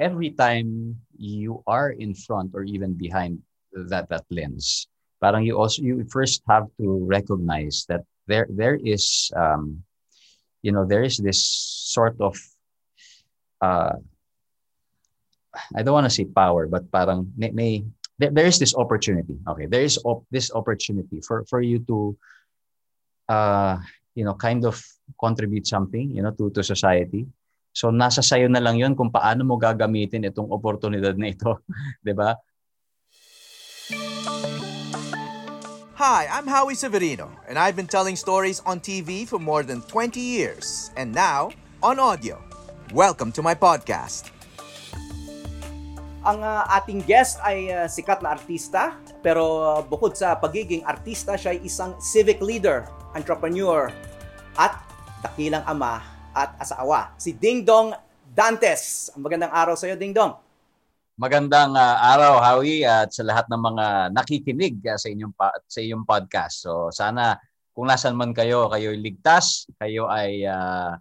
every time you are in front or even behind that that lens, parang you also you first have to recognize that there there is um, you know there is this sort of uh, I don't want to say power, but parang may, may there, there is this opportunity. Okay, there is op- this opportunity for for you to uh, you know kind of contribute something you know to to society. So nasa sayo na lang 'yon kung paano mo gagamitin itong oportunidad na ito, 'di ba? Hi, I'm Howie Severino, and I've been telling stories on TV for more than 20 years, and now on audio. Welcome to my podcast. Ang uh, ating guest ay uh, sikat na artista, pero uh, bukod sa pagiging artista, siya ay isang civic leader, entrepreneur, at dakilang ama at asawa. Si Ding Dong Dantes. Ang magandang araw sa iyo, Ding Dong. Magandang uh, araw, Howie, at sa lahat ng mga nakikinig uh, sa inyong pa- sa inyong podcast. So sana kung nasan man kayo, kayo ligtas, kayo ay uh,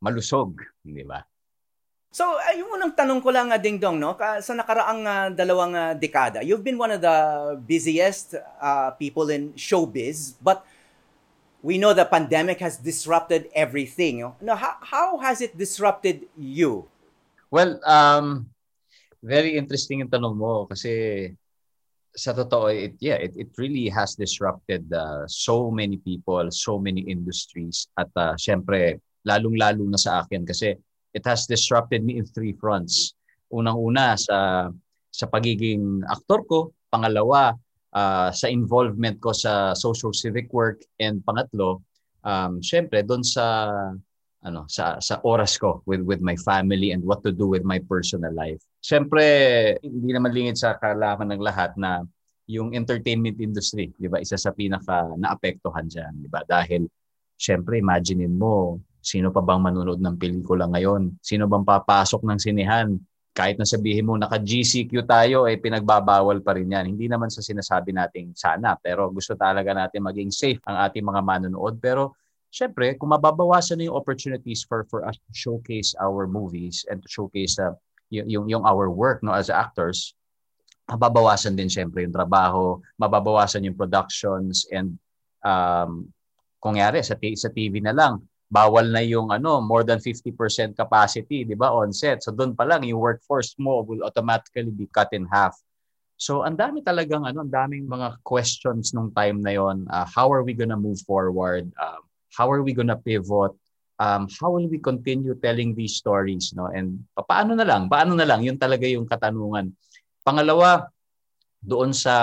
malusog, di ba? So, uh, yung unang tanong ko lang, uh, Ding Dong, no? sa nakaraang uh, dalawang uh, dekada, you've been one of the busiest uh, people in showbiz, but we know the pandemic has disrupted everything. No? Now, how, how has it disrupted you? Well, um, very interesting yung tanong mo kasi sa totoo, it, yeah, it, it really has disrupted uh, so many people, so many industries at uh, syempre, lalong-lalo na sa akin kasi it has disrupted me in three fronts. Unang-una sa sa pagiging aktor ko, pangalawa uh, sa involvement ko sa social civic work and pangatlo um syempre doon sa ano sa sa oras ko with with my family and what to do with my personal life. Syempre hindi naman lingid sa kalaman ng lahat na yung entertainment industry, 'di ba? Isa sa pinaka naapektuhan diyan, 'di ba? Dahil syempre imaginein mo Sino pa bang manonood ng pelikula ngayon? Sino bang papasok ng sinehan? Kahit na sabihin mo naka-GCQ tayo, eh pinagbabawal pa rin yan. Hindi naman sa sinasabi nating sana, pero gusto talaga natin maging safe ang ating mga manonood. Pero syempre, kung mababawasan na yung opportunities for for us to showcase our movies and to showcase uh, yung, yung, yung our work no as actors, mababawasan din syempre yung trabaho, mababawasan yung productions and um, kung yari sa, t- sa TV na lang, bawal na yung ano more than 50% capacity, 'di ba, on set. So doon pa lang yung workforce mo will automatically be cut in half. So ang dami talagang ano, ang daming mga questions nung time na yon. Uh, how are we gonna move forward? Um, how are we gonna pivot? Um, how will we continue telling these stories, no? And paano na lang? Paano na lang? Yun talaga yung katanungan. Pangalawa, doon sa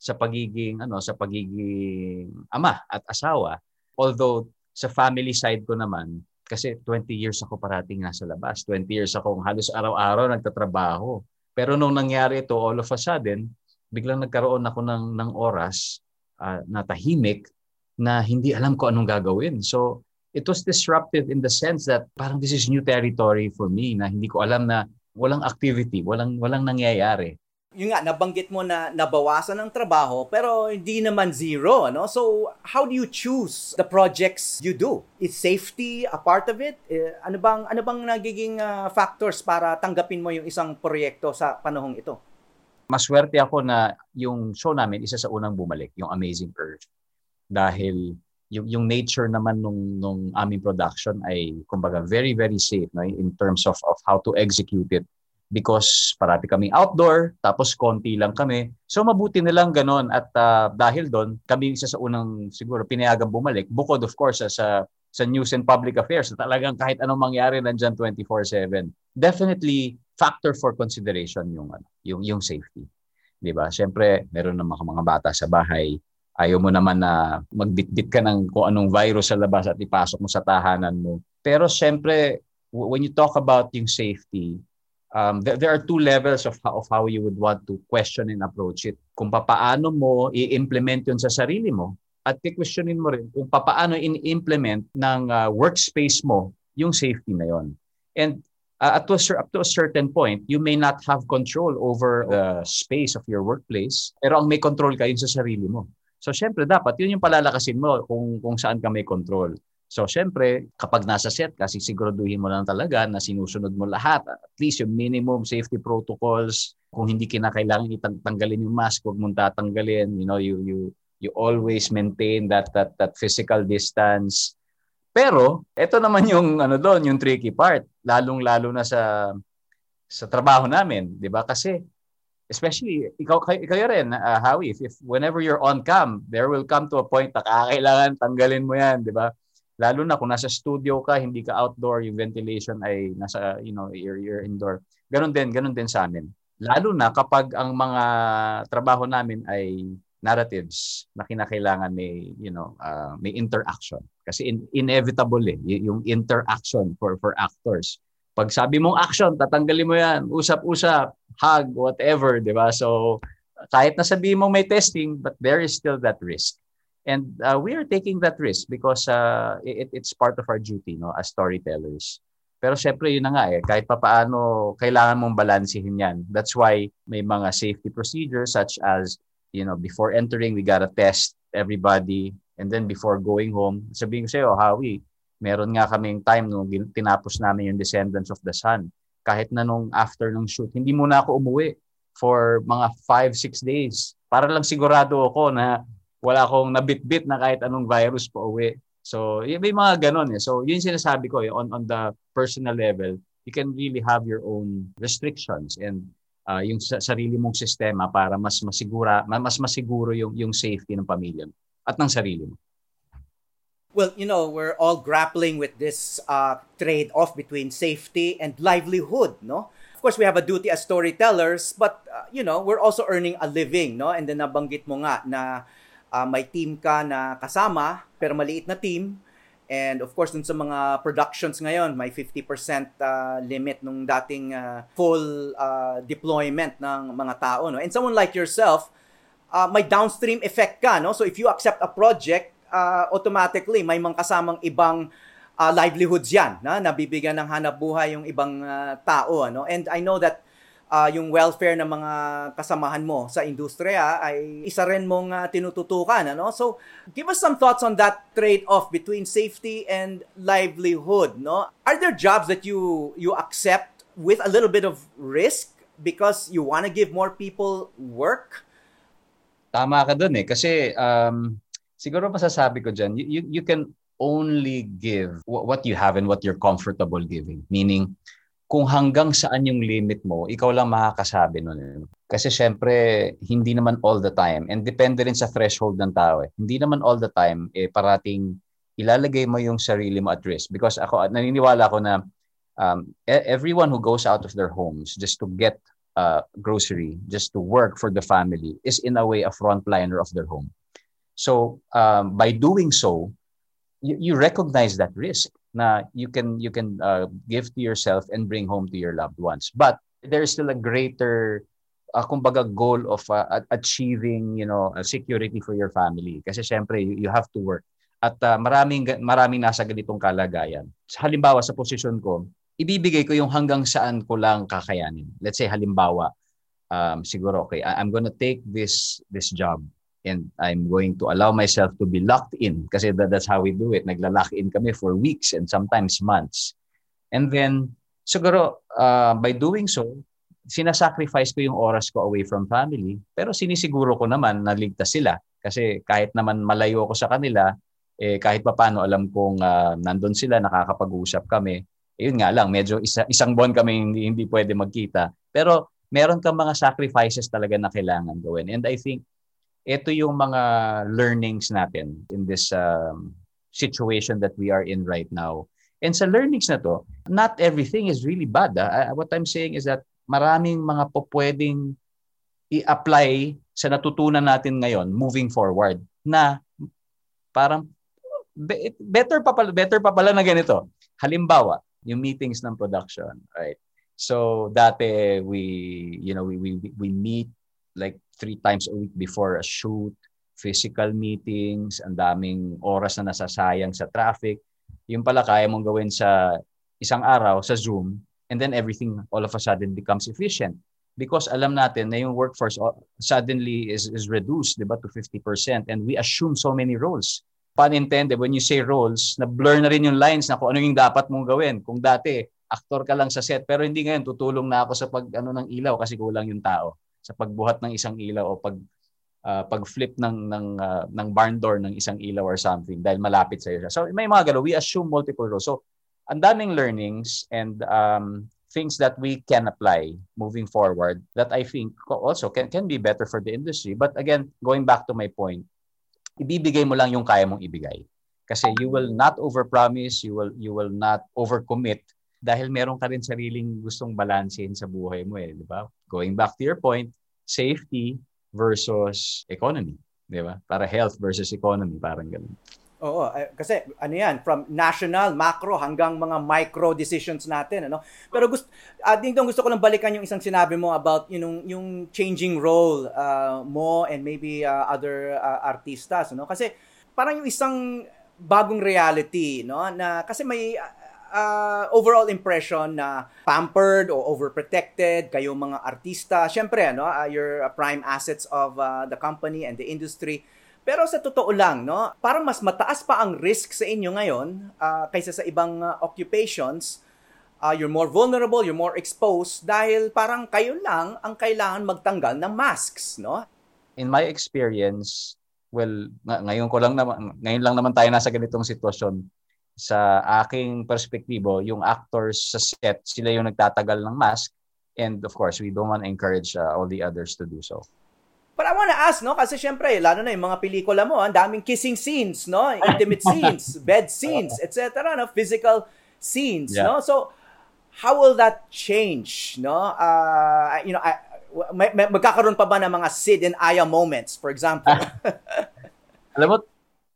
sa pagiging ano, sa pagiging ama at asawa, although sa family side ko naman, kasi 20 years ako parating nasa labas. 20 years akong halos araw-araw nagtatrabaho. Pero nung nangyari ito, all of a sudden, biglang nagkaroon ako ng, ng oras uh, na tahimik na hindi alam ko anong gagawin. So, it was disruptive in the sense that parang this is new territory for me na hindi ko alam na walang activity, walang walang nangyayari yung nga, nabanggit mo na nabawasan ng trabaho, pero hindi naman zero, no? So, how do you choose the projects you do? Is safety a part of it? Eh, ano bang, ano bang nagiging uh, factors para tanggapin mo yung isang proyekto sa panahong ito? Maswerte ako na yung show namin, isa sa unang bumalik, yung Amazing Earth. Dahil yung, yung nature naman nung, nung aming production ay, kumbaga, very, very safe no? in terms of, of how to execute it because parati kaming outdoor, tapos konti lang kami. So mabuti na lang ganon at uh, dahil doon, kami isa sa unang siguro pinayagan bumalik. Bukod of course sa sa news and public affairs, talagang kahit anong mangyari nandiyan 24/7. Definitely factor for consideration yung ano, yung yung safety. 'Di ba? Siyempre, meron ng mga, bata sa bahay. Ayaw mo naman na magbitbit ka ng kung anong virus sa labas at ipasok mo sa tahanan mo. Pero siyempre, when you talk about yung safety, um, there, there are two levels of how, of how you would want to question and approach it. Kung paano mo i-implement yun sa sarili mo at i-questionin mo rin kung paano in-implement ng uh, workspace mo yung safety na yon. And uh, up, to a, up to a certain point, you may not have control over the space of your workplace, pero ang may control ka yun sa sarili mo. So syempre dapat yun yung palalakasin mo kung kung saan ka may control. So, syempre, kapag nasa set ka, siguraduhin mo lang talaga na sinusunod mo lahat. At least yung minimum safety protocols. Kung hindi kinakailangan itanggalin yung mask, huwag mong tatanggalin. You know, you, you, you always maintain that, that, that physical distance. Pero, ito naman yung, ano doon, yung tricky part. Lalong-lalo na sa, sa trabaho namin. di ba Kasi, especially, ikaw, kayo, rin, uh, Howie, if, if whenever you're on cam, there will come to a point na kakailangan tanggalin mo yan, di ba? Lalo na kung nasa studio ka, hindi ka outdoor, yung ventilation ay nasa, you know, you're, you're indoor. Ganon din, ganon din sa amin. Lalo na kapag ang mga trabaho namin ay narratives na kinakailangan may, you know, uh, may interaction. Kasi in, inevitable eh, yung interaction for, for actors. Pag sabi mong action, tatanggalin mo yan, usap-usap, hug, whatever, di ba? So, kahit na sabihin mo may testing, but there is still that risk. And uh, we are taking that risk because uh, it, it's part of our duty no, as storytellers. Pero syempre yun na nga eh, kahit papaano kailangan mong balansehin yan. That's why may mga safety procedures such as, you know, before entering, we gotta test everybody. And then before going home, sabihin ko sa'yo, Howie, meron nga kaming time nung tinapos namin yung Descendants of the Sun. Kahit na nung after ng shoot, hindi muna ako umuwi for mga 5-6 days. Para lang sigurado ako na wala akong nabitbit na kahit anong virus pa uwi. So, may mga ganun eh. So, yun sinasabi ko eh, on, on the personal level, you can really have your own restrictions and uh, yung sa, sarili mong sistema para mas masigura mas masiguro yung yung safety ng pamilya mo at ng sarili mo. Well, you know, we're all grappling with this uh, trade-off between safety and livelihood, no? Of course, we have a duty as storytellers, but uh, you know, we're also earning a living, no? And then nabanggit mo nga na uh, may team ka na kasama, pero maliit na team. And of course, dun sa mga productions ngayon, may 50% uh, limit nung dating uh, full uh, deployment ng mga tao. No? And someone like yourself, uh, may downstream effect ka. No? So if you accept a project, uh, automatically may mga kasamang ibang uh, livelihoods yan na nabibigyan ng hanap buhay yung ibang uh, tao. Ano? And I know that uh, yung welfare ng mga kasamahan mo sa industriya ay isa rin mong uh, tinututukan. Ano? So, give us some thoughts on that trade-off between safety and livelihood. No? Are there jobs that you you accept with a little bit of risk because you want to give more people work? Tama ka dun eh. Kasi um, siguro masasabi ko dyan, you, you, you can only give what you have and what you're comfortable giving. Meaning, kung hanggang saan yung limit mo, ikaw lang makakasabi nun. Eh. Kasi syempre, hindi naman all the time. And depende rin sa threshold ng tao. Eh. Hindi naman all the time, eh, parating ilalagay mo yung sarili mo at risk. Because ako, naniniwala ako na um, e, everyone who goes out of their homes just to get uh, grocery, just to work for the family, is in a way a frontliner of their home. So um, by doing so, you, you recognize that risk na you can you can uh, give to yourself and bring home to your loved ones. But there's still a greater uh, kumbaga goal of uh, achieving, you know, security for your family. Kasi syempre you, you have to work. At uh, maraming maraming nasa ganitong kalagayan. Halimbawa sa posisyon ko, ibibigay ko yung hanggang saan ko lang kakayanin. Let's say halimbawa, um, siguro okay, I'm gonna take this this job and I'm going to allow myself to be locked in kasi that, that's how we do it. Nagla-lock in kami for weeks and sometimes months. And then, siguro, uh, by doing so, sinasacrifice ko yung oras ko away from family, pero sinisiguro ko naman na ligtas sila. Kasi kahit naman malayo ako sa kanila, eh, kahit pa paano alam kong uh, nandun sila, nakakapag-usap kami. Eh, yun nga lang, medyo isa, isang buwan kami hindi, hindi pwede magkita. Pero meron kang mga sacrifices talaga na kailangan gawin. And I think ito yung mga learnings natin in this um, situation that we are in right now. And sa learnings na to, not everything is really bad. Ah. What I'm saying is that maraming mga po pwedeng i-apply sa natutunan natin ngayon moving forward na parang better pa pala, better pa pala na ganito. Halimbawa, yung meetings ng production, right? So dati we you know we we we meet like three times a week before a shoot, physical meetings, ang daming oras na nasasayang sa traffic. Yung pala kaya mong gawin sa isang araw sa Zoom and then everything all of a sudden becomes efficient. Because alam natin na yung workforce suddenly is, is reduced diba, to 50% and we assume so many roles. pun intended, when you say roles, na blur na rin yung lines na kung ano yung dapat mong gawin. Kung dati, aktor ka lang sa set, pero hindi ngayon, tutulong na ako sa pag ano ng ilaw kasi kulang yung tao. Sa pagbuhat ng isang ilaw o pag uh, pag-flip ng ng uh, ng barn door ng isang ilaw or something dahil malapit sa iyo siya. So may mga galaw, we assume multiple roles. So ang daming learnings and um, things that we can apply moving forward that I think also can, can be better for the industry. But again, going back to my point, ibibigay mo lang yung kaya mong ibigay. Kasi you will not overpromise, you will you will not overcommit dahil meron ka rin sariling gustong balansehin sa buhay mo eh, di ba? Going back to your point, safety versus economy, di ba? Para health versus economy, parang ganun. Oo, kasi ano yan, from national, macro hanggang mga micro decisions natin, ano. Pero gusto uh, ding gusto ko lang balikan yung isang sinabi mo about you know, yung changing role uh, mo and maybe uh, other uh, artistas, no? Kasi parang yung isang bagong reality, no, na kasi may overall impression na pampered o overprotected kayo mga artista. Syempre, no, uh, you're prime assets of uh, the company and the industry. Pero sa totoo lang, no, parang mas mataas pa ang risk sa inyo ngayon uh, kaysa sa ibang uh, occupations. Uh, you're more vulnerable, you're more exposed dahil parang kayo lang ang kailangan magtanggal ng masks, no? In my experience, well, ng- ngayon ko lang naman ngayon lang naman tayo nasa ganitong sitwasyon. Sa aking perspektibo, yung actors sa set, sila yung nagtatagal ng mask and of course, we don't want to encourage uh, all the others to do so. But I wanna ask, no? Kasi syempre, lalo na yung mga pelikula mo, ang daming kissing scenes, no? Intimate scenes, bed scenes, etc. No? Physical scenes, yeah. no? So, how will that change, no? Uh, you know, I, may, may, magkakaroon pa ba ng mga Sid and Aya moments, for example? Alam mo,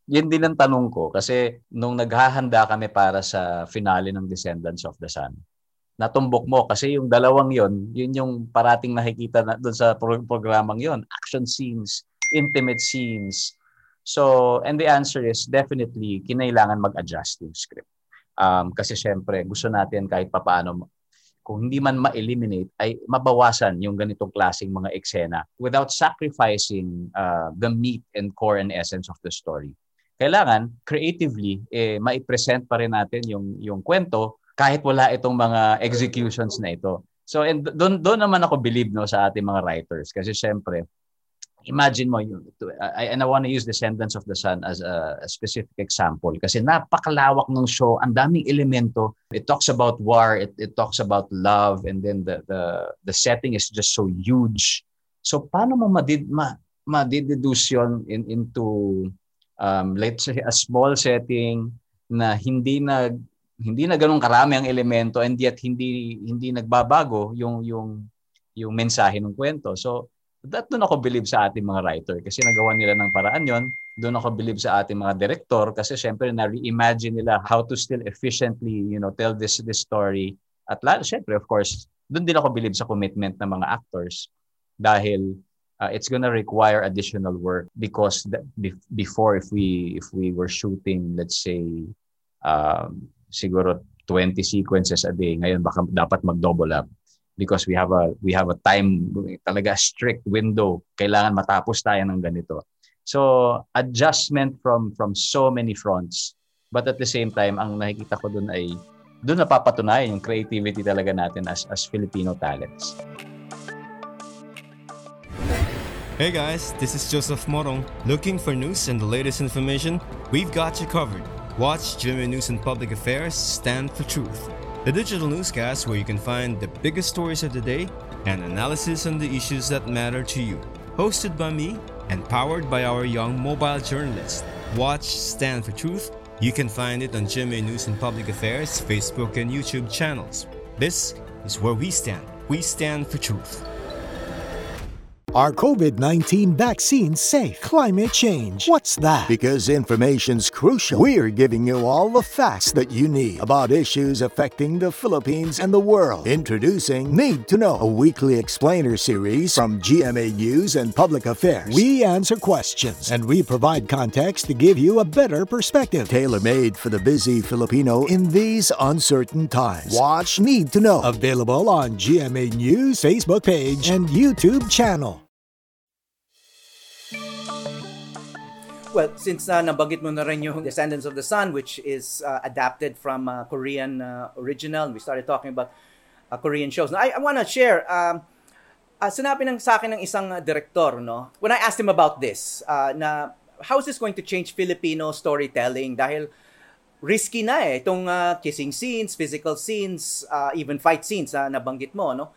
yun din ang tanong ko kasi nung naghahanda kami para sa finale ng Descendants of the Sun, natumbok mo kasi yung dalawang yon yun yung parating nakikita na doon sa pro- programang yon action scenes intimate scenes. So and the answer is definitely kinailangan mag-adjust yung script. Um, kasi syempre gusto natin kahit papaano kung hindi man ma-eliminate ay mabawasan yung ganitong klaseng mga eksena without sacrificing uh, the meat and core and essence of the story kailangan creatively eh mai-present pa rin natin yung yung kwento kahit wala itong mga executions na ito. So and doon doon naman ako believe no sa ating mga writers. Kasi syempre imagine mo yun I, and I want to use Descendants of the Sun as a, a specific example. Kasi napakalawak ng show. Ang daming elemento. It talks about war. It, it talks about love. And then the the the setting is just so huge. So paano mo madid ma, madideduce yun in, into um, let's say a small setting na hindi nag hindi na ganun karami ang elemento and yet hindi hindi nagbabago yung yung yung mensahe ng kwento. So that doon ako believe sa ating mga writer kasi nagawa nila ng paraan yon. Doon ako believe sa ating mga director kasi syempre na reimagine nila how to still efficiently, you know, tell this this story. At lalo syempre of course, doon din ako believe sa commitment ng mga actors dahil uh, it's gonna require additional work because the, before if we if we were shooting let's say um, siguro 20 sequences a day. Ngayon baka dapat mag-double up because we have a we have a time talaga strict window. Kailangan matapos tayo ng ganito. So adjustment from from so many fronts. But at the same time, ang nakikita ko doon ay doon napapatunayan yung creativity talaga natin as as Filipino talents. Hey guys, this is Joseph Morong. Looking for news and the latest information? We've got you covered. Watch Jimmy News and Public Affairs Stand for Truth, the digital newscast where you can find the biggest stories of the day and analysis on the issues that matter to you. Hosted by me and powered by our young mobile journalists. Watch Stand for Truth. You can find it on Jimmy News and Public Affairs Facebook and YouTube channels. This is where we stand. We stand for truth. Are COVID 19 vaccines safe? Climate change. What's that? Because information's crucial. We're giving you all the facts that you need about issues affecting the Philippines and the world. Introducing Need to Know, a weekly explainer series from GMA News and Public Affairs. We answer questions and we provide context to give you a better perspective. Tailor made for the busy Filipino in these uncertain times. Watch Need to Know. Available on GMA News Facebook page and YouTube channel. Well, since uh, nabanggit mo na rin yung Descendants of the Sun, which is uh, adapted from uh, Korean uh, original, we started talking about uh, Korean shows. Now, I, I want to share, um, uh, sinabi ng sa akin ng isang uh, director, no? When I asked him about this, uh, na how is this going to change Filipino storytelling? Dahil risky na eh, itong uh, kissing scenes, physical scenes, uh, even fight scenes na nabanggit mo, no?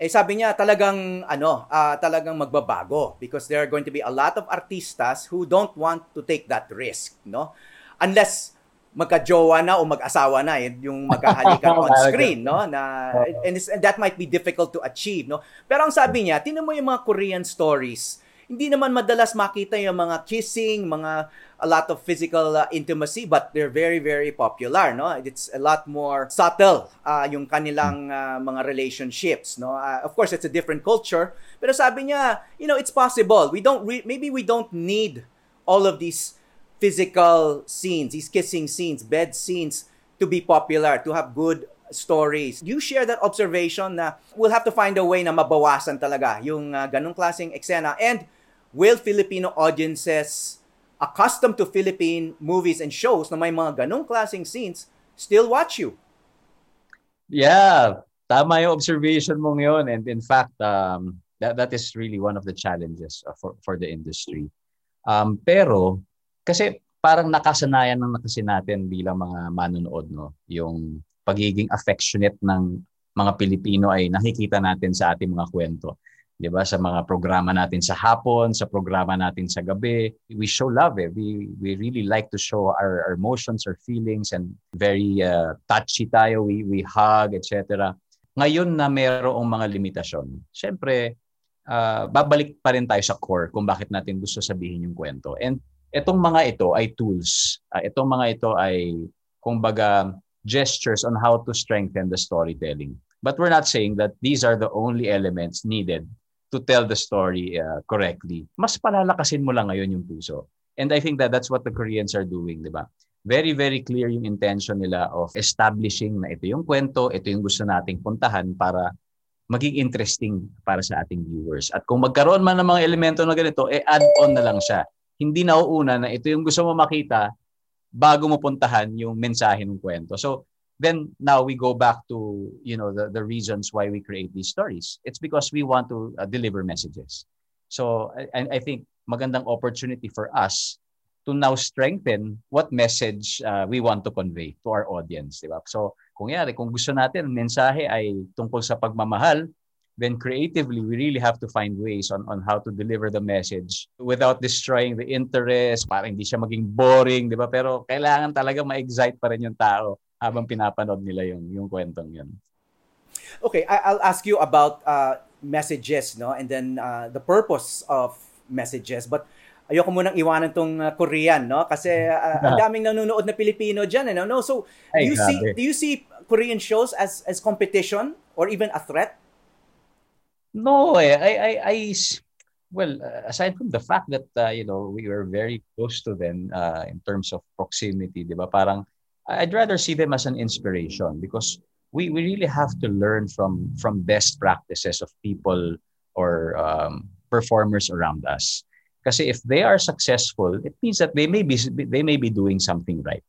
Eh sabi niya talagang ano, uh, talagang magbabago because there are going to be a lot of artistas who don't want to take that risk, no? Unless magka-jowa na o mag-asawa na eh, yung magkahalikan on screen, no? Na and, and that might be difficult to achieve, no? Pero ang sabi niya, tinan mo yung mga Korean stories, hindi naman madalas makita yung mga kissing, mga a lot of physical uh, intimacy but they're very very popular no? It's a lot more subtle uh, yung kanilang uh, mga relationships no? Uh, of course it's a different culture pero sabi niya you know it's possible. We don't re- maybe we don't need all of these physical scenes these kissing scenes bed scenes to be popular to have good stories. You share that observation na we'll have to find a way na mabawasan talaga yung uh, ganong klaseng eksena. And will Filipino audiences accustomed to Philippine movies and shows na may mga ganong klaseng scenes still watch you. Yeah, tama yung observation mong yun. And in fact, um, that, that is really one of the challenges uh, for, for the industry. Um, pero, kasi parang nakasanayan ng nakasi natin bilang mga manonood, no? yung pagiging affectionate ng mga Pilipino ay nakikita natin sa ating mga kwento. 'Di ba sa mga programa natin sa hapon, sa programa natin sa gabi. We show love eh. We we really like to show our, our emotions, our feelings and very uh, touchy tayo. We we hug, etc. Ngayon na mayroong mga limitasyon. Syempre, uh, babalik pa rin tayo sa core kung bakit natin gusto sabihin yung kwento. And itong mga ito ay tools. Uh, itong mga ito ay kumbaga gestures on how to strengthen the storytelling. But we're not saying that these are the only elements needed to tell the story uh, correctly, mas palalakasin mo lang ngayon yung puso. And I think that that's what the Koreans are doing, di ba? Very, very clear yung intention nila of establishing na ito yung kwento, ito yung gusto nating puntahan para maging interesting para sa ating viewers. At kung magkaroon man ng mga elemento na ganito, eh add-on na lang siya. Hindi nauuna na ito yung gusto mo makita bago mo puntahan yung mensahe ng kwento. So, then now we go back to you know the, the reasons why we create these stories. It's because we want to uh, deliver messages. So I, I think magandang opportunity for us to now strengthen what message uh, we want to convey to our audience diba so kung yari kung gusto natin ang mensahe ay tungkol sa pagmamahal then creatively we really have to find ways on on how to deliver the message without destroying the interest para hindi siya maging boring di ba? Pero kailangan talaga ma-excite pa rin yung tao habang pinapanood nila yung yung kwentong yun. Okay, I, will ask you about uh, messages, no? And then uh, the purpose of messages. But ayoko munang iwanan tong uh, Korean, no? Kasi uh, ang daming nanonood na Pilipino diyan, eh, no? no? So, do you see do you see Korean shows as as competition or even a threat? No, eh. I I I well, uh, aside from the fact that uh, you know, we were very close to them uh, in terms of proximity, 'di ba? Parang I'd rather see them as an inspiration because we, we really have to learn from from best practices of people or um, performers around us. Because if they are successful, it means that they may be they may be doing something right,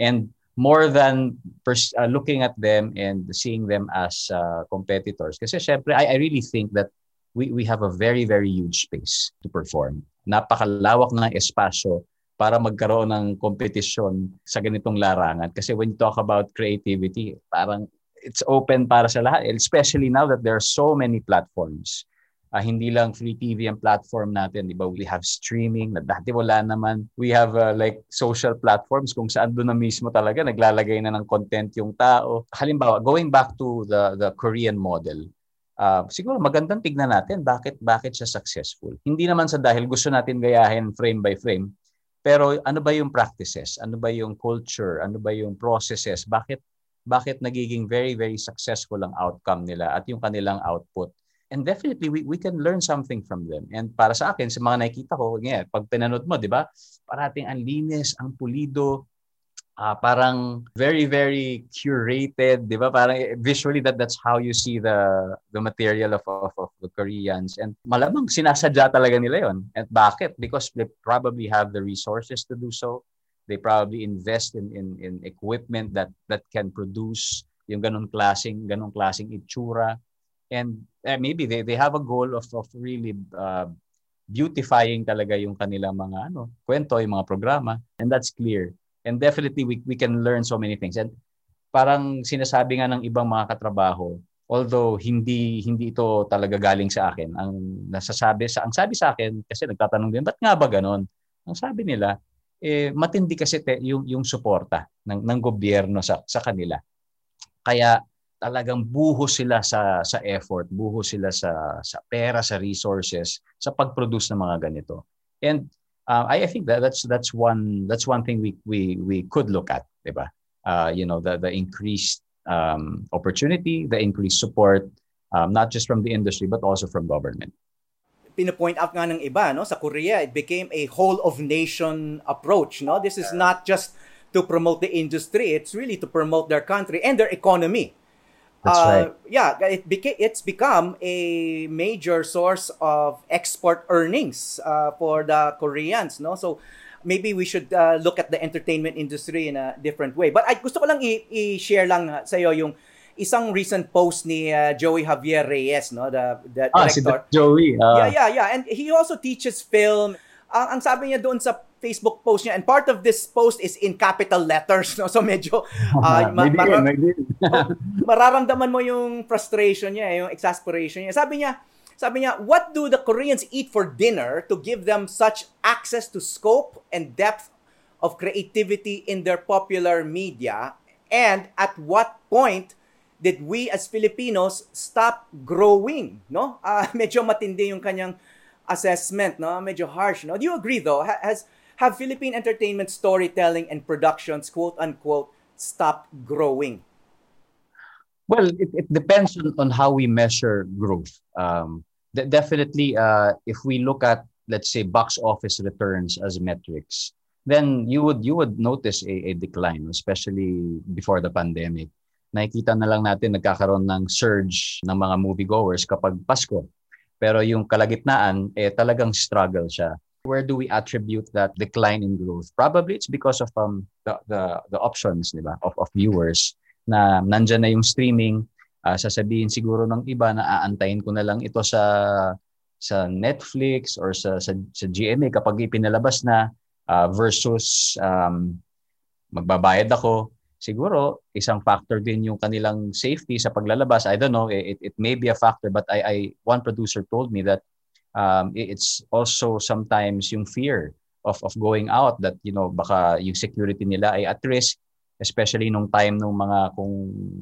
and more than pers- uh, looking at them and seeing them as uh, competitors. Because I, I really think that we, we have a very very huge space to perform. Napakalawak ng espasyo para magkaroon ng kompetisyon sa ganitong larangan. Kasi when you talk about creativity, parang it's open para sa lahat, especially now that there are so many platforms. Uh, hindi lang free TV ang platform natin, di ba? We have streaming na dati wala naman. We have uh, like social platforms kung saan doon na mismo talaga naglalagay na ng content yung tao. Halimbawa, going back to the the Korean model, uh, siguro magandang tignan natin bakit bakit siya successful. Hindi naman sa dahil gusto natin gayahin frame by frame, pero ano ba yung practices? Ano ba yung culture? Ano ba yung processes? Bakit bakit nagiging very very successful ang outcome nila at yung kanilang output? And definitely we we can learn something from them. And para sa akin sa mga nakikita ko, yeah, pag pinanood mo, 'di ba? Parating ang linis, ang pulido, uh, parang very very curated, 'di ba? Parang visually that that's how you see the the material of of, of the Koreans and malamang sinasadya talaga nila 'yon. And bakit? Because they probably have the resources to do so. They probably invest in in in equipment that that can produce yung ganung klaseng ganung klaseng itsura and eh, maybe they they have a goal of of really uh, beautifying talaga yung kanilang mga ano kwento yung mga programa and that's clear And definitely we we can learn so many things. And parang sinasabi nga ng ibang mga katrabaho, although hindi hindi ito talaga galing sa akin, ang nasasabi sa ang sabi sa akin kasi nagtatanong din, ba't nga ba ganoon? Ang sabi nila, eh matindi kasi te, yung yung suporta ng ng gobyerno sa sa kanila. Kaya talagang buhos sila sa sa effort, buhos sila sa sa pera, sa resources sa pag-produce ng mga ganito. And uh, I, I think that that's that's one that's one thing we we we could look at, diba? Uh, you know, the the increased um, opportunity, the increased support, um, not just from the industry but also from government. Pinapoint out nga ng iba, no, sa Korea, it became a whole of nation approach, no. This is not just to promote the industry; it's really to promote their country and their economy. That's uh, right. Yeah, it beca- it's become a major source of export earnings uh, for the Koreans, no? So maybe we should uh, look at the entertainment industry in a different way. But I gusto ko lang i- share lang sa iyo yung isang recent post ni uh, Joey Javier Reyes, no, the the ah, director. Si Joey. Uh... Yeah, yeah, yeah. And he also teaches film. Ang, ang sabi niya doon sa Facebook post niya. And part of this post is in capital letters no? So medyo uh, ma- maybe, mar- maybe. oh, mararamdaman mo yung frustration niya yung exasperation niya. Sabi niya sabi niya what do the Koreans eat for dinner to give them such access to scope and depth of creativity in their popular media? And at what point did we as Filipinos stop growing? No? Uh, medyo matindi yung kanyang assessment no? Medyo harsh no? Do you agree though? Has have Philippine entertainment storytelling and productions, quote unquote, stopped growing? Well, it, it depends on, on how we measure growth. Um, th- definitely, uh, if we look at, let's say, box office returns as metrics, then you would you would notice a, a decline, especially before the pandemic. Nakikita na lang natin nagkakaroon ng surge ng mga moviegoers kapag Pasko. Pero yung kalagitnaan, eh talagang struggle siya. Where do we attribute that decline in growth? Probably it's because of um, the, the, the options diba? Of, of viewers na nandyan na yung streaming. Uh, sasabihin siguro ng iba na aantayin ko na lang ito sa sa Netflix or sa sa, sa GMA kapag ipinalabas na uh, versus um, magbabayad ako siguro isang factor din yung kanilang safety sa paglalabas i don't know it, it may be a factor but I, I one producer told me that um, it's also sometimes yung fear of of going out that you know baka yung security nila ay at risk especially nung time nung mga kung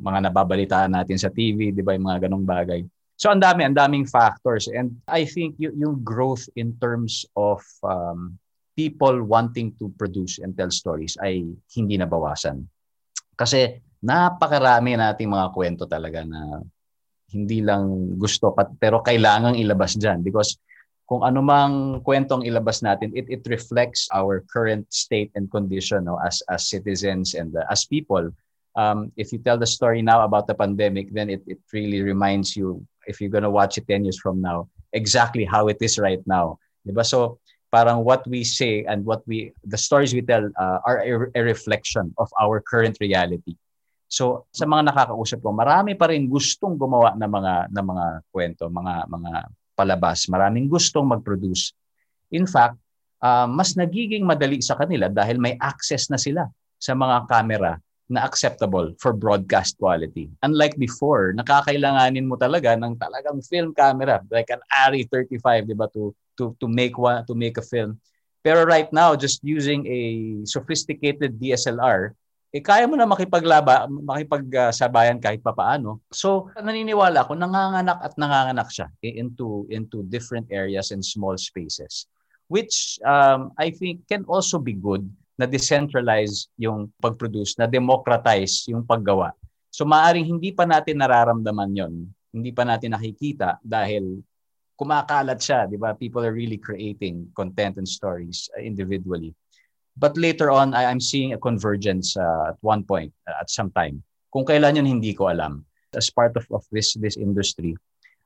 mga nababalitaan natin sa TV, 'di ba, yung mga ganong bagay. So ang dami, ang daming factors and I think y- yung growth in terms of um, people wanting to produce and tell stories ay hindi nabawasan. Kasi napakarami nating mga kwento talaga na hindi lang gusto pero kailangang ilabas diyan because kung anumang kwentong ilabas natin it it reflects our current state and condition no as as citizens and uh, as people. Um, if you tell the story now about the pandemic then it it really reminds you if you're to watch it 10 years from now exactly how it is right now. Diba? So parang what we say and what we the stories we tell uh, are a, a reflection of our current reality So sa mga nakakausap ko, marami pa rin gustong gumawa ng mga ng mga kwento, mga mga palabas. Maraming gustong mag-produce. In fact, uh, mas nagiging madali sa kanila dahil may access na sila sa mga camera na acceptable for broadcast quality. Unlike before, nakakailanganin mo talaga ng talagang film camera, like an ARRI 35, 'di ba, to to to make one to make a film. Pero right now, just using a sophisticated DSLR, eh kaya mo na makipaglaba, makipagsabayan kahit papaano. So, naniniwala ako nanganganak at nanganganak siya into into different areas and small spaces which um, I think can also be good na decentralize yung pag-produce, na democratize yung paggawa. So maaring hindi pa natin nararamdaman yon, hindi pa natin nakikita dahil kumakalat siya, di ba? People are really creating content and stories individually. But later on, I, I'm seeing a convergence uh, at one point, uh, at some time. Kung kailan yun, hindi ko alam. As part of, of this this industry,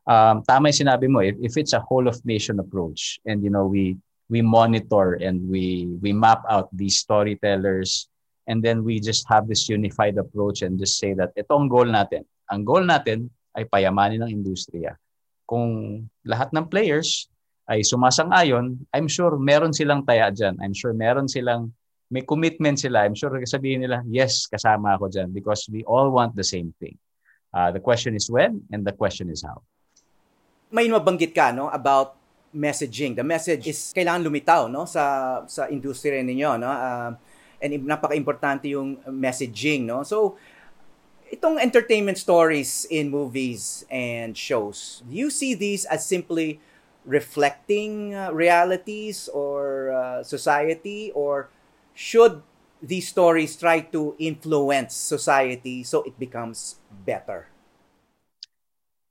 um, tama yung sinabi mo, if, if it's a whole of nation approach and you know, we we monitor and we we map out these storytellers and then we just have this unified approach and just say that ito ang goal natin. Ang goal natin ay payamanin ng industriya. Kung lahat ng players ay sumasang-ayon, I'm sure meron silang taya dyan. I'm sure meron silang, may commitment sila. I'm sure sabihin nila, yes, kasama ako dyan because we all want the same thing. Uh, the question is when and the question is how. May mabanggit ka no, about messaging. The message is kailangan lumitaw no, sa, sa industriya ninyo. No? Uh, and napaka-importante yung messaging. No? So, itong entertainment stories in movies and shows, do you see these as simply reflecting uh, realities or uh, society or should these stories try to influence society so it becomes better?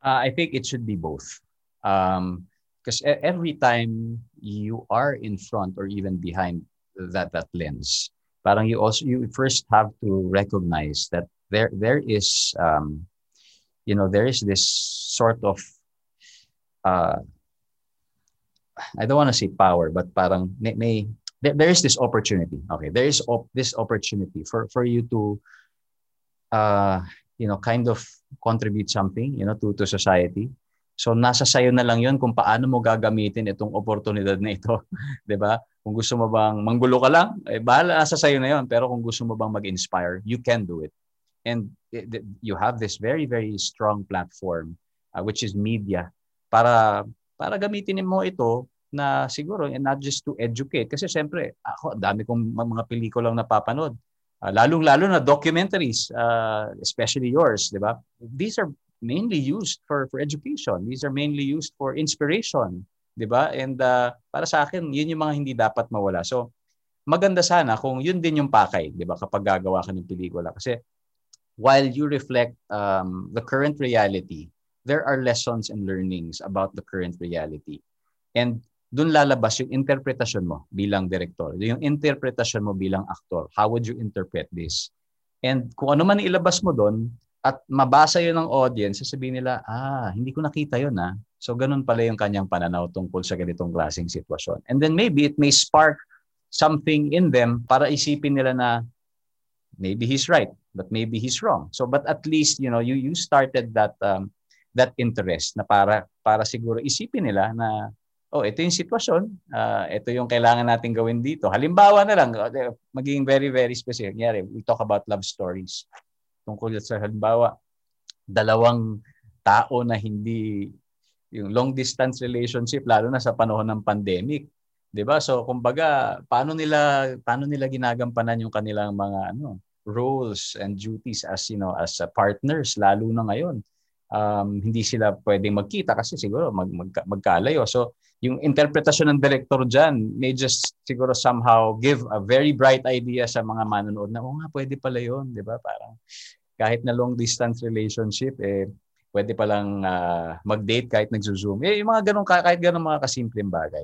Uh, i think it should be both. Because um, every time you are in front or even behind that that lens parang you also you first have to recognize that there there is um, you know there is this sort of uh, I don't want to say power, but parang may, may there, is this opportunity. Okay, there is op- this opportunity for for you to, uh, you know, kind of contribute something, you know, to to society. So nasa sayo na lang 'yon kung paano mo gagamitin itong oportunidad na ito, 'di ba? Kung gusto mo bang manggulo ka lang, eh bahala nasa sayo na 'yon, pero kung gusto mo bang mag-inspire, you can do it. And it, you have this very very strong platform uh, which is media para para gamitin mo ito na siguro and not just to educate. Kasi siyempre ako dami kong mga pelikulang napapanood. Uh, lalong-lalo na documentaries uh, especially yours di ba? These are mainly used for for education. These are mainly used for inspiration di ba? And uh, para sa akin yun yung mga hindi dapat mawala. So maganda sana kung yun din yung pakay di ba kapag gagawa ka ng pelikula. Kasi while you reflect um, the current reality there are lessons and learnings about the current reality and doon lalabas yung interpretasyon mo bilang director. Yung interpretasyon mo bilang actor. How would you interpret this? And kung ano man ilabas mo doon at mabasa yun ng audience, sasabihin nila, ah, hindi ko nakita yun ah. So ganun pala yung kanyang pananaw tungkol sa ganitong klaseng sitwasyon. And then maybe it may spark something in them para isipin nila na maybe he's right, but maybe he's wrong. So but at least, you know, you you started that um, that interest na para para siguro isipin nila na oh, ito yung sitwasyon, uh, ito yung kailangan natin gawin dito. Halimbawa na lang, maging very, very specific. Nyari, we talk about love stories. Tungkol sa halimbawa, dalawang tao na hindi yung long distance relationship lalo na sa panahon ng pandemic 'di ba so kumbaga paano nila paano nila ginagampanan yung kanilang mga ano roles and duties as you know as uh, partners lalo na ngayon um, hindi sila pwedeng magkita kasi siguro mag, mag, magkalayo so yung interpretasyon ng director dyan may just siguro somehow give a very bright idea sa mga manonood na, oh nga, pwede pala yun, di ba? Parang kahit na long distance relationship, eh, pwede palang uh, mag-date kahit nagzo-zoom. Eh, yung mga ganun, kahit ganun mga kasimpleng bagay.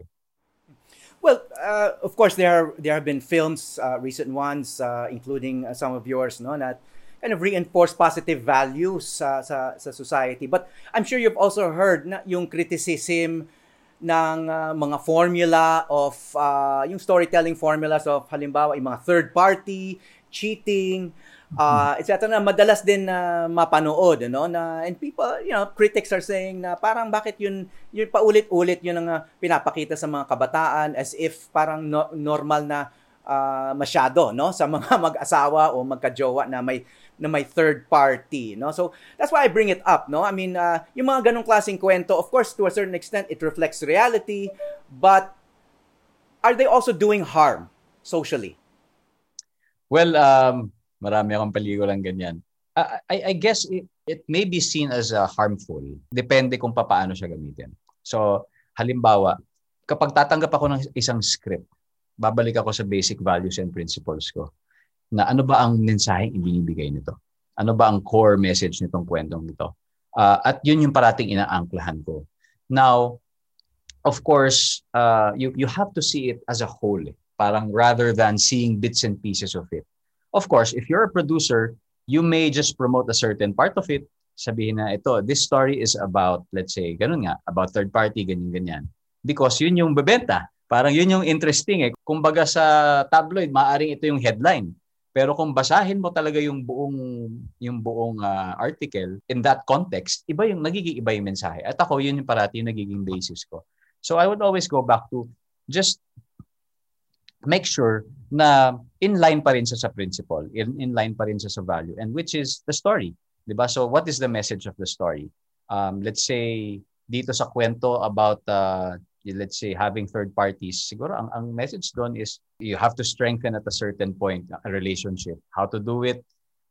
Well, uh, of course, there are, there have been films, uh, recent ones, uh, including uh, some of yours, no, that kind of reinforce positive values sa, sa, sa society. But I'm sure you've also heard na yung criticism ng uh, mga formula of uh, yung storytelling formulas of halimbawa yung mga third party, cheating, uh, etc. na madalas din na uh, mapanood no na and people you know critics are saying na parang bakit yun yun paulit-ulit yun ang uh, pinapakita sa mga kabataan as if parang no, normal na uh, masyado no sa mga mag-asawa o magka-jowa na may na may third party, no? So, that's why I bring it up, no? I mean, uh, yung mga ganong klaseng kwento, of course, to a certain extent, it reflects reality, but are they also doing harm socially? Well, um, marami akong paligulang ganyan. I, I, I guess it, it may be seen as uh, harmful. Depende kung paano siya gamitin. So, halimbawa, kapag tatanggap ako ng isang script, babalik ako sa basic values and principles ko na ano ba ang mensaheng ibinibigay nito? Ano ba ang core message nitong kwentong nito? Uh, at yun yung parating inaangklahan ko. Now, of course, uh, you, you have to see it as a whole. Parang rather than seeing bits and pieces of it. Of course, if you're a producer, you may just promote a certain part of it. Sabihin na ito, this story is about, let's say, ganun nga, about third party, ganyan-ganyan. Because yun yung bebenta. Parang yun yung interesting eh. Kumbaga sa tabloid, maaring ito yung headline. Pero kung basahin mo talaga yung buong yung buong uh, article in that context, iba yung nagiging iba yung mensahe. At ako yun yung parati yung nagiging basis ko. So I would always go back to just make sure na in line pa rin sa sa principle, in, in line pa rin sa sa value and which is the story, 'di ba? So what is the message of the story? Um let's say dito sa kwento about uh, let's say having third parties siguro ang ang message doon is you have to strengthen at a certain point a relationship. How to do it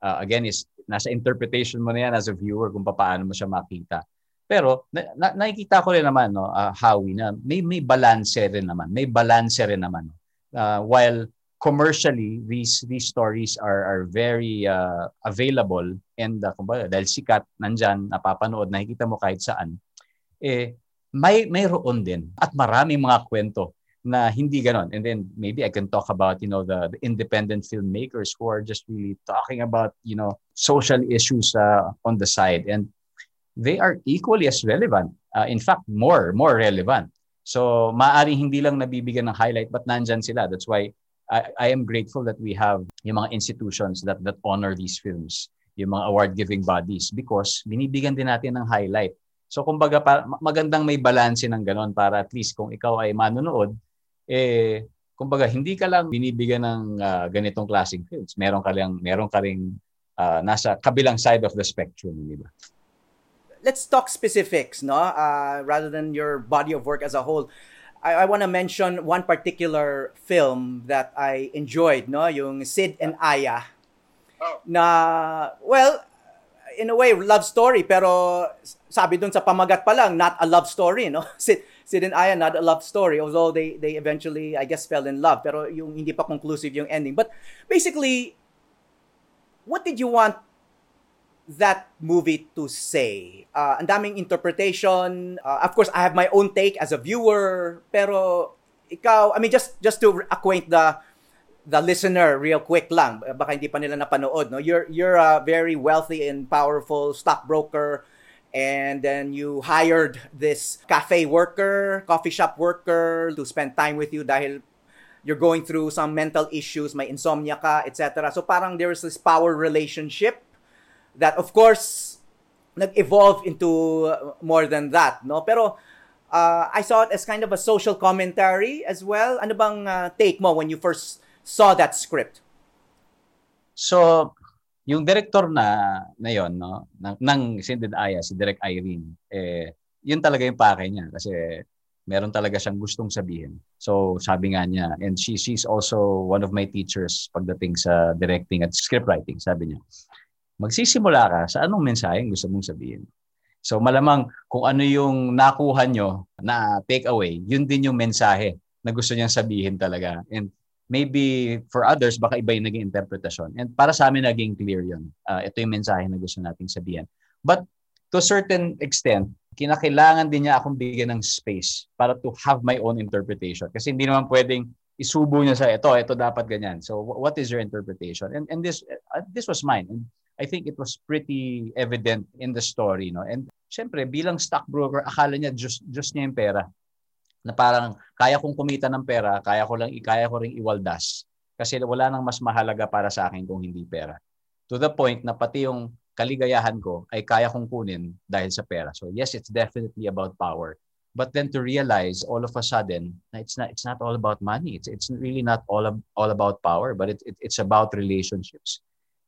uh, again is nasa interpretation mo na yan as a viewer kung paano mo siya makita. Pero na, na, nakikita ko rin naman no uh, Howie na may may balance rin naman may balance rin naman uh, while commercially these these stories are are very uh, available and uh, kumbaga dahil sikat nandiyan napapanood nakikita mo kahit saan eh may mayroon din at maraming mga kwento na hindi ganon. And then maybe I can talk about, you know, the, the independent filmmakers who are just really talking about, you know, social issues uh, on the side. And they are equally as relevant. Uh, in fact, more, more relevant. So maaaring hindi lang nabibigyan ng highlight but nandyan sila. That's why I, I am grateful that we have yung mga institutions that, that honor these films, yung mga award-giving bodies because binibigyan din natin ng highlight So kumbaga pa, magandang may balanse ng ganon para at least kung ikaw ay manonood, eh kumbaga hindi ka lang binibigyan ng uh, ganitong klaseng films. Meron ka lang meron ka ring uh, nasa kabilang side of the spectrum, di ba? Let's talk specifics, no? Uh, rather than your body of work as a whole. I, I want to mention one particular film that I enjoyed, no? Yung Sid and Aya. Oh. Na, well, in a way, love story, pero sabi dun sa pamagat pa lang, not a love story, no? Sid, Sid and Aya, not a love story, although they, they eventually, I guess, fell in love, pero yung hindi pa conclusive yung ending. But basically, what did you want that movie to say? Uh, ang daming interpretation. Uh, of course, I have my own take as a viewer, pero ikaw, I mean, just just to acquaint the the listener real quick lang. Baka hindi pa nila napanood no? You're you're a very wealthy and powerful stockbroker and then you hired this cafe worker coffee shop worker to spend time with you dahil you're going through some mental issues may insomnia ka etc so parang there's this power relationship that of course nag-evolve into more than that no? Pero uh, I saw it as kind of a social commentary as well. Ano bang uh, take mo when you first saw that script? So, yung director na na yon no ng, ng Sinded Aya si Direk Irene eh yun talaga yung pake niya kasi meron talaga siyang gustong sabihin. So sabi nga niya and she she's also one of my teachers pagdating sa directing at script writing sabi niya. Magsisimula ka sa anong mensahe gusto mong sabihin. So malamang kung ano yung nakuha nyo na take away, yun din yung mensahe na gusto niyang sabihin talaga. And maybe for others, baka iba yung naging interpretasyon. And para sa amin, naging clear yun. Uh, ito yung mensahe na gusto nating sabihin. But to a certain extent, kinakailangan din niya akong bigyan ng space para to have my own interpretation. Kasi hindi naman pwedeng isubo niya sa ito, ito dapat ganyan. So what is your interpretation? And and this uh, this was mine. And I think it was pretty evident in the story, no. And syempre bilang stockbroker, akala niya just just niya yung pera na parang kaya kong kumita ng pera, kaya ko lang kaya ko ring iwaldas kasi wala nang mas mahalaga para sa akin kung hindi pera. To the point na pati yung kaligayahan ko ay kaya kong kunin dahil sa pera. So yes, it's definitely about power. But then to realize all of a sudden na it's not it's not all about money. It's it's really not all all about power, but it, it it's about relationships.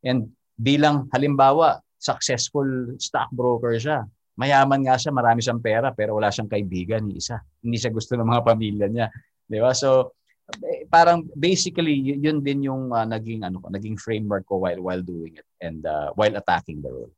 And bilang halimbawa, successful stockbroker siya mayaman nga siya, marami siyang pera, pero wala siyang kaibigan ni isa. Hindi siya gusto ng mga pamilya niya. Di ba? So, eh, parang basically yun din yung uh, naging ano naging framework ko while while doing it and uh, while attacking the role.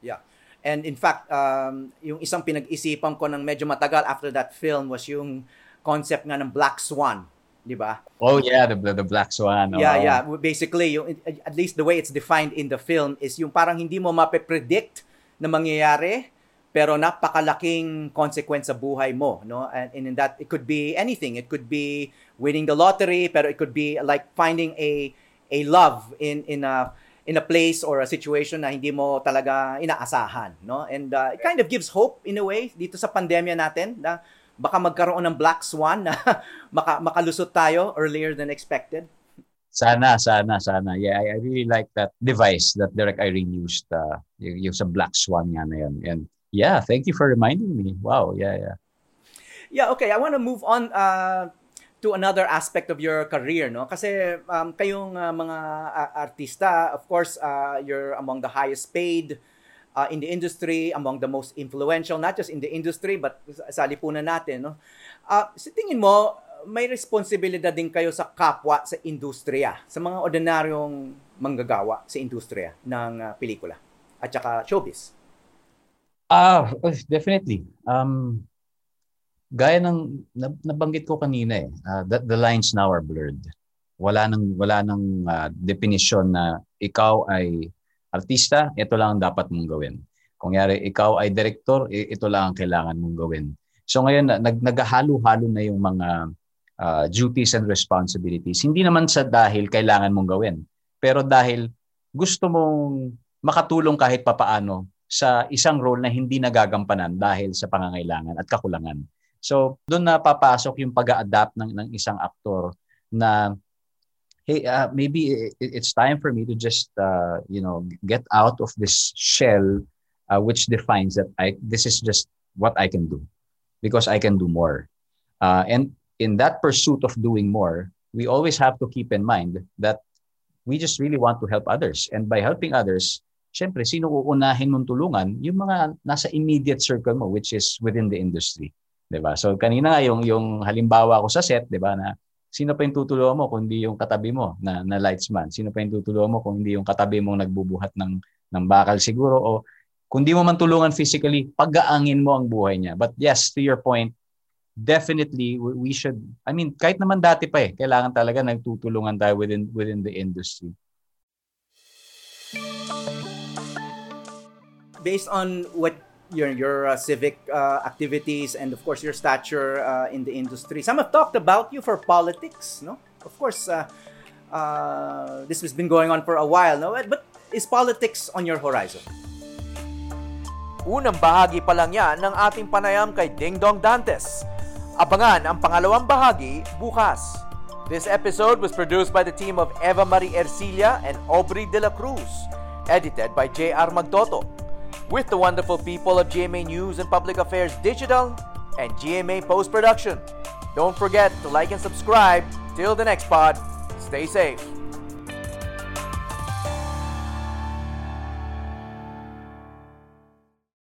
Yeah. And in fact, um, yung isang pinag-isipan ko ng medyo matagal after that film was yung concept nga ng Black Swan, di ba? Oh yeah, the the Black Swan. Yeah, oh. yeah. Basically, yung at least the way it's defined in the film is yung parang hindi mo mape-predict na mangyayari pero napakalaking consequence sa buhay mo, no? And, and in that, it could be anything. It could be winning the lottery, pero it could be like finding a a love in in a in a place or a situation na hindi mo talaga inaasahan, no? And uh, it kind of gives hope in a way dito sa pandemya natin na baka magkaroon ng black swan na maka, makalusot tayo earlier than expected. Sana, sana, sana. Yeah, I, I really like that device that Derek Irene used, uh, yung, yung sa black swan nga na yun. And yeah, thank you for reminding me. Wow, yeah, yeah. Yeah, okay. I want to move on uh, to another aspect of your career, no? Kasi um, kayong uh, mga uh, artista, of course, uh, you're among the highest paid uh, in the industry, among the most influential, not just in the industry, but sa lipunan natin, no? Uh, sa tingin mo, may responsibilidad din kayo sa kapwa sa industriya, sa mga ordinaryong manggagawa sa industriya ng uh, pelikula at saka showbiz. Ah, uh, definitely. Um, gaya ng nabanggit ko kanina eh, uh, that the lines now are blurred. Wala nang wala nang uh, definition na ikaw ay artista, ito lang ang dapat mong gawin. Kung yari ikaw ay director, ito lang ang kailangan mong gawin. So ngayon nag naghahalo-halo na yung mga uh, duties and responsibilities. Hindi naman sa dahil kailangan mong gawin, pero dahil gusto mong makatulong kahit papaano sa isang role na hindi nagagampanan dahil sa pangangailangan at kakulangan. So, doon na papasok yung pag-adapt ng, ng isang aktor na hey, uh, maybe it's time for me to just uh, you know, get out of this shell uh, which defines that I this is just what I can do because I can do more. Uh, and in that pursuit of doing more, we always have to keep in mind that we just really want to help others. And by helping others, syempre, sino uunahin mong tulungan? Yung mga nasa immediate circle mo, which is within the industry. 'di ba? So kanina nga yung yung halimbawa ko sa set, 'di ba, na sino pa yung tutulungan mo kundi yung katabi mo na na lightsman? Sino pa yung tutulungan mo kung hindi yung katabi mong nagbubuhat ng ng bakal siguro o kundi mo man tulungan physically, pagaangin mo ang buhay niya. But yes, to your point, definitely we should I mean kahit naman dati pa eh kailangan talaga nagtutulungan tayo within within the industry based on what your your uh, civic uh, activities and of course your stature uh, in the industry. Some have talked about you for politics no? Of course uh, uh, this has been going on for a while no? But is politics on your horizon? Unang bahagi pa lang yan ng ating panayam kay Ding Dong Dantes. Abangan ang pangalawang bahagi bukas. This episode was produced by the team of Eva Marie Ercilia and Aubrey De La Cruz, edited by J.R. Magdoto, with the wonderful people of GMA News and Public Affairs Digital and GMA Post Production. Don't forget to like and subscribe. Till the next pod, stay safe.